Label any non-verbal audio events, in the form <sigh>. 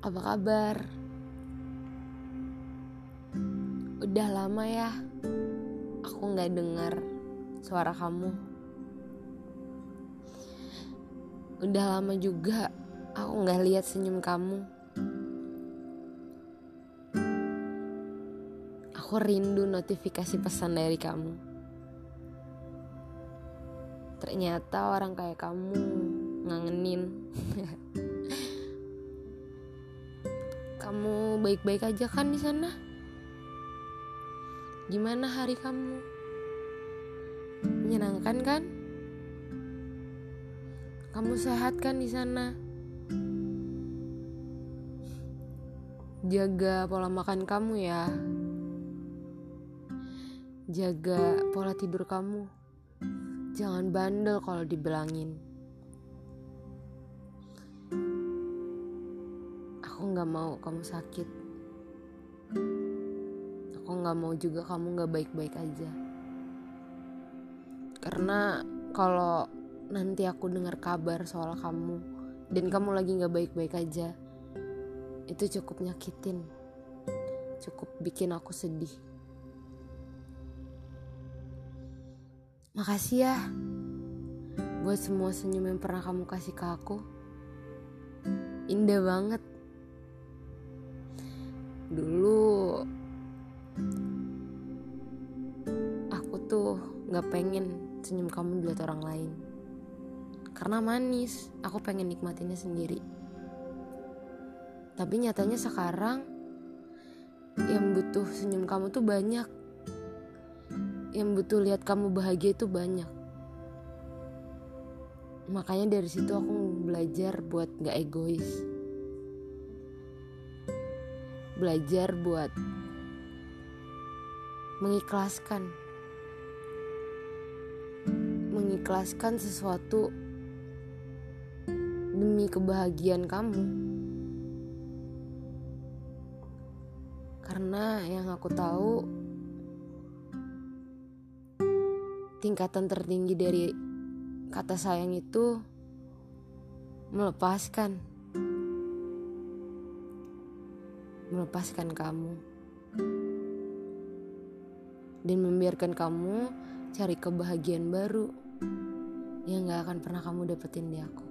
Apa kabar? Udah lama ya Aku gak dengar suara kamu. Udah lama juga Aku gak lihat senyum kamu. Aku rindu notifikasi pesan dari kamu. Ternyata orang kayak kamu ngangenin <laughs> Kamu baik-baik aja kan di sana? Gimana hari kamu? Menyenangkan kan? Kamu sehat kan di sana? Jaga pola makan kamu ya. Jaga pola tidur kamu. Jangan bandel kalau dibilangin. Aku gak mau kamu sakit. Aku gak mau juga kamu gak baik-baik aja. Karena kalau nanti aku dengar kabar soal kamu dan kamu lagi gak baik-baik aja, itu cukup nyakitin. Cukup bikin aku sedih. Makasih ya buat semua senyum yang pernah kamu kasih ke aku. Indah banget dulu aku tuh nggak pengen senyum kamu dilihat orang lain. Karena manis aku pengen nikmatinnya sendiri. Tapi nyatanya sekarang yang butuh senyum kamu tuh banyak. Yang butuh lihat kamu bahagia itu banyak. Makanya dari situ aku belajar buat gak egois belajar buat mengikhlaskan. Mengikhlaskan sesuatu demi kebahagiaan kamu. Karena yang aku tahu tingkatan tertinggi dari kata sayang itu melepaskan melepaskan kamu dan membiarkan kamu cari kebahagiaan baru yang gak akan pernah kamu dapetin di aku.